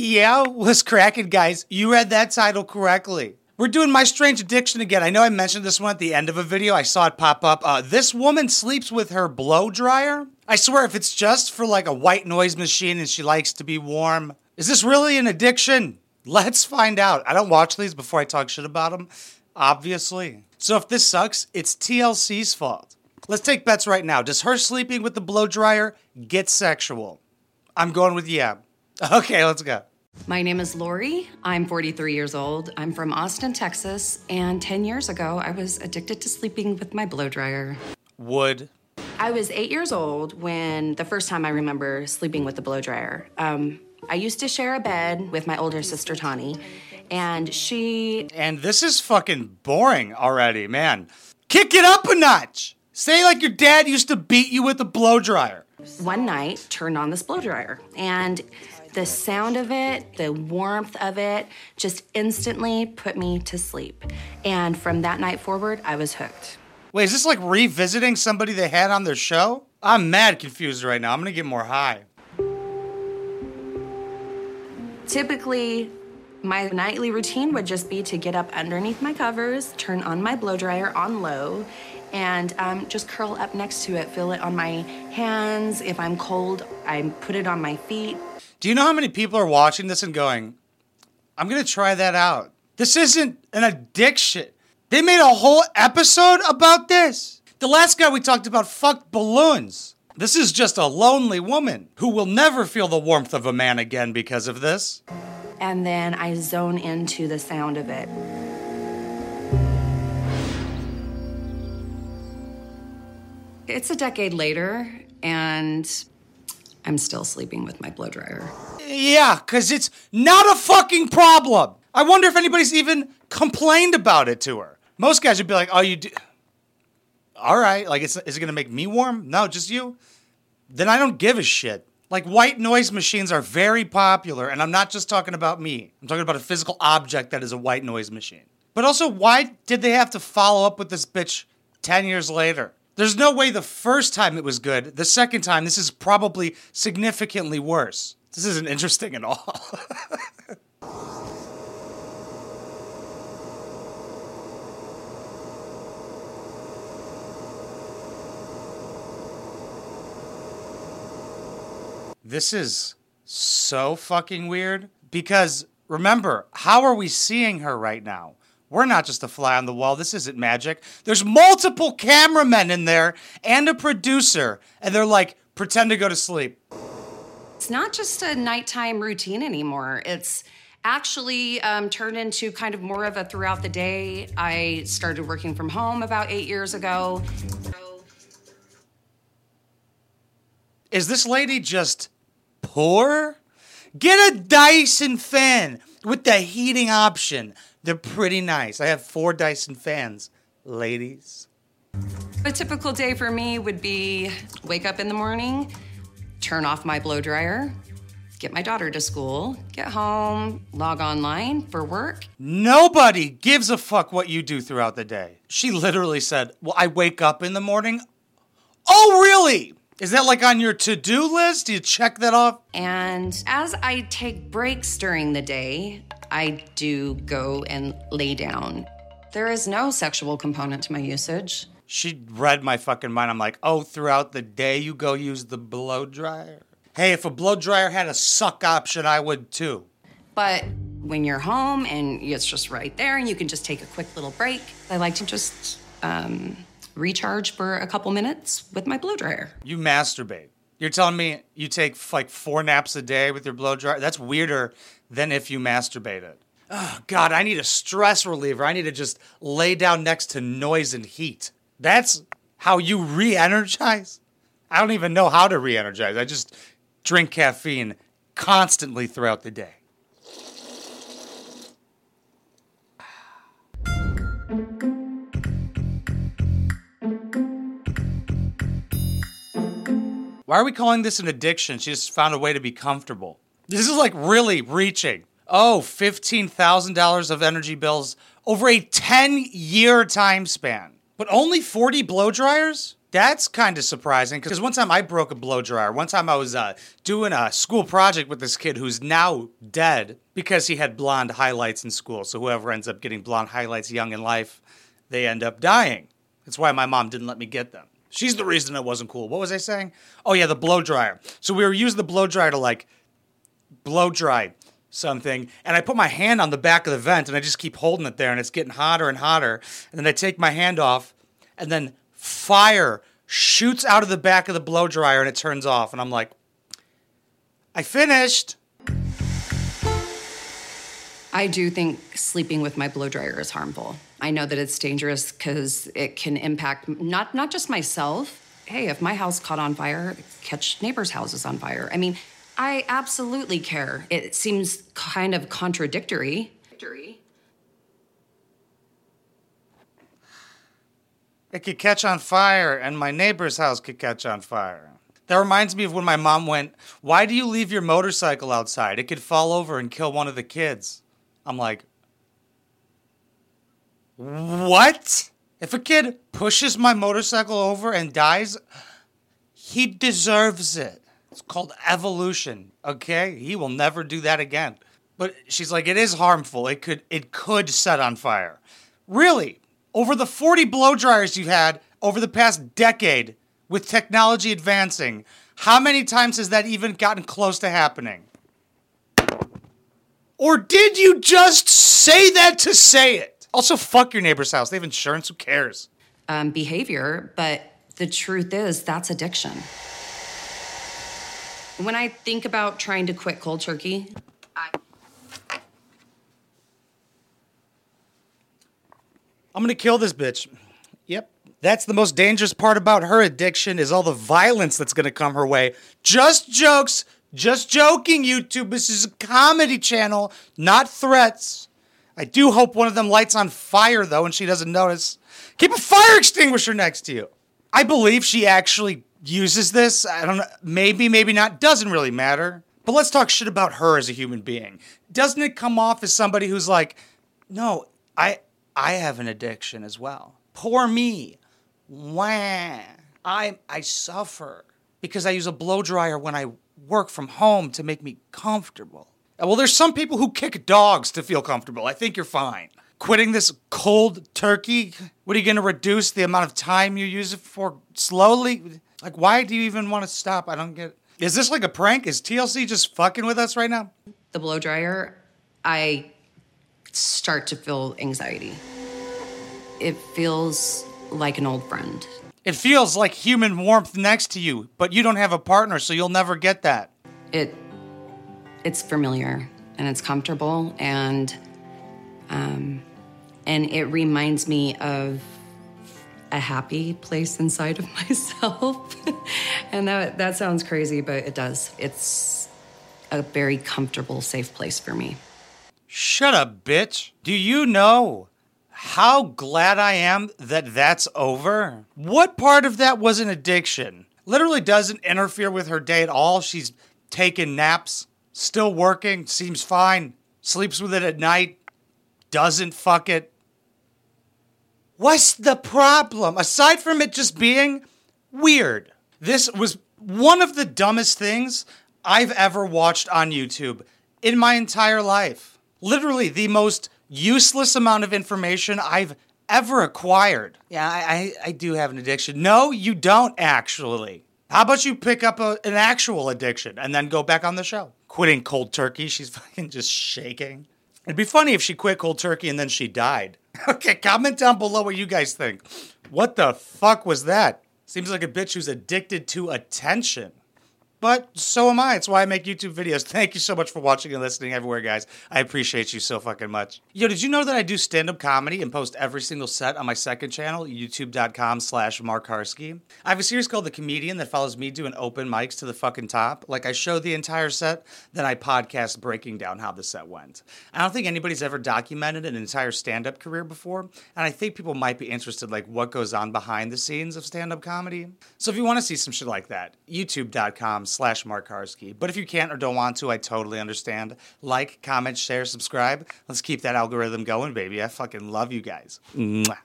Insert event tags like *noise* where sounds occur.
Yeah, was cracking, guys. You read that title correctly. We're doing My Strange Addiction again. I know I mentioned this one at the end of a video. I saw it pop up. Uh, this woman sleeps with her blow dryer. I swear, if it's just for like a white noise machine and she likes to be warm, is this really an addiction? Let's find out. I don't watch these before I talk shit about them, obviously. So if this sucks, it's TLC's fault. Let's take bets right now. Does her sleeping with the blow dryer get sexual? I'm going with yeah. *laughs* Okay, let's go. My name is Lori. I'm 43 years old. I'm from Austin, Texas, and 10 years ago, I was addicted to sleeping with my blow dryer. Would. I was eight years old when the first time I remember sleeping with the blow dryer. Um, I used to share a bed with my older sister, Tani, and she. And this is fucking boring already, man. Kick it up a notch. Say like your dad used to beat you with a blow dryer. One night, turned on this blow dryer, and the sound of it, the warmth of it, just instantly put me to sleep. And from that night forward, I was hooked. Wait, is this like revisiting somebody they had on their show? I'm mad confused right now. I'm gonna get more high. Typically, my nightly routine would just be to get up underneath my covers, turn on my blow dryer on low, and um, just curl up next to it. Feel it on my hands. If I'm cold, I put it on my feet. Do you know how many people are watching this and going, I'm going to try that out? This isn't an addiction. They made a whole episode about this. The last guy we talked about fucked balloons. This is just a lonely woman who will never feel the warmth of a man again because of this. And then I zone into the sound of it. It's a decade later, and I'm still sleeping with my blow dryer. Yeah, because it's not a fucking problem. I wonder if anybody's even complained about it to her. Most guys would be like, oh, you do. All right. Like, is it going to make me warm? No, just you? Then I don't give a shit. Like, white noise machines are very popular, and I'm not just talking about me. I'm talking about a physical object that is a white noise machine. But also, why did they have to follow up with this bitch 10 years later? There's no way the first time it was good. The second time, this is probably significantly worse. This isn't interesting at all. *laughs* this is so fucking weird because remember, how are we seeing her right now? We're not just a fly on the wall. This isn't magic. There's multiple cameramen in there and a producer, and they're like, pretend to go to sleep. It's not just a nighttime routine anymore. It's actually um, turned into kind of more of a throughout the day. I started working from home about eight years ago. Is this lady just poor? Get a Dyson fan with the heating option. They're pretty nice. I have four Dyson fans, ladies. A typical day for me would be wake up in the morning, turn off my blow dryer, get my daughter to school, get home, log online for work. Nobody gives a fuck what you do throughout the day. She literally said, Well, I wake up in the morning. Oh, really? Is that like on your to do list? Do you check that off? And as I take breaks during the day, I do go and lay down. There is no sexual component to my usage. She read my fucking mind. I'm like, oh, throughout the day you go use the blow dryer? Hey, if a blow dryer had a suck option, I would too. But when you're home and it's just right there and you can just take a quick little break, I like to just um, recharge for a couple minutes with my blow dryer. You masturbate. You're telling me you take like four naps a day with your blow dryer? That's weirder than if you masturbated. Oh, God, I need a stress reliever. I need to just lay down next to noise and heat. That's how you re energize? I don't even know how to re energize. I just drink caffeine constantly throughout the day. Why are we calling this an addiction? She just found a way to be comfortable. This is like really reaching. Oh, $15,000 of energy bills over a 10 year time span. But only 40 blow dryers? That's kind of surprising because one time I broke a blow dryer. One time I was uh, doing a school project with this kid who's now dead because he had blonde highlights in school. So whoever ends up getting blonde highlights young in life, they end up dying. That's why my mom didn't let me get them. She's the reason it wasn't cool. What was I saying? Oh yeah, the blow dryer. So we were using the blow dryer to like blow dry something, and I put my hand on the back of the vent and I just keep holding it there, and it's getting hotter and hotter. And then I take my hand off, and then fire shoots out of the back of the blow dryer and it turns off. And I'm like, I finished. I do think sleeping with my blow dryer is harmful. I know that it's dangerous because it can impact not not just myself. Hey, if my house caught on fire, catch neighbors' houses on fire. I mean, I absolutely care. It seems kind of contradictory. It could catch on fire, and my neighbor's house could catch on fire. That reminds me of when my mom went, Why do you leave your motorcycle outside? It could fall over and kill one of the kids. I'm like, What? If a kid pushes my motorcycle over and dies, he deserves it. It's called evolution, okay? He will never do that again. But she's like, it is harmful. It could it could set on fire. Really? Over the 40 blow dryers you've had over the past decade with technology advancing, how many times has that even gotten close to happening? Or did you just say that to say it? Also, fuck your neighbor's house. They have insurance. Who cares? Um, behavior, but the truth is that's addiction. When I think about trying to quit cold turkey, I. I'm gonna kill this bitch. Yep. That's the most dangerous part about her addiction is all the violence that's gonna come her way. Just jokes. Just joking, YouTube. This is a comedy channel, not threats. I do hope one of them lights on fire though and she doesn't notice. Keep a fire extinguisher next to you. I believe she actually uses this. I don't know. Maybe, maybe not. Doesn't really matter. But let's talk shit about her as a human being. Doesn't it come off as somebody who's like, no, I I have an addiction as well. Poor me. Wah. I I suffer because I use a blow dryer when I work from home to make me comfortable. Uh, well, there's some people who kick dogs to feel comfortable. I think you're fine. Quitting this cold turkey? What are you going to reduce the amount of time you use it for slowly? Like, why do you even want to stop? I don't get. Is this like a prank? Is TLC just fucking with us right now? The blow dryer, I start to feel anxiety. It feels like an old friend. It feels like human warmth next to you, but you don't have a partner, so you'll never get that. It it's familiar and it's comfortable and um, and it reminds me of a happy place inside of *laughs* myself. and that that sounds crazy, but it does. It's a very comfortable, safe place for me. Shut up, bitch. Do you know how glad I am that that's over? What part of that was an addiction? Literally doesn't interfere with her day at all. She's taking naps, still working, seems fine, sleeps with it at night, doesn't fuck it. What's the problem? Aside from it just being weird, this was one of the dumbest things I've ever watched on YouTube in my entire life. Literally the most useless amount of information I've ever acquired. Yeah, I, I, I do have an addiction. No, you don't actually. How about you pick up a, an actual addiction and then go back on the show? Quitting cold turkey, she's *laughs* fucking just shaking. It'd be funny if she quit cold turkey and then she died. *laughs* Okay, comment down below what you guys think. What the fuck was that? Seems like a bitch who's addicted to attention. But so am I. It's why I make YouTube videos. *laughs* Thank you so much for watching and listening everywhere, guys. I appreciate you so fucking much. Yo, did you know that I do stand-up comedy and post every single set on my second channel, youtube.com slash Mark Harsky? I have a series called The Comedian that follows me doing open mics to the fucking top. Like I show the entire set, then I podcast breaking down how the set went. I don't think anybody's ever documented an entire stand-up career before, and I think people might be interested like what goes on behind the scenes of stand-up comedy. So if you want to see some shit like that, youtube.com slash Mark Harsky. But if you can't or don't want to, I totally understand. Like, comment, share, subscribe. Let's keep that algorithm going, baby. I fucking love you guys. Mwah.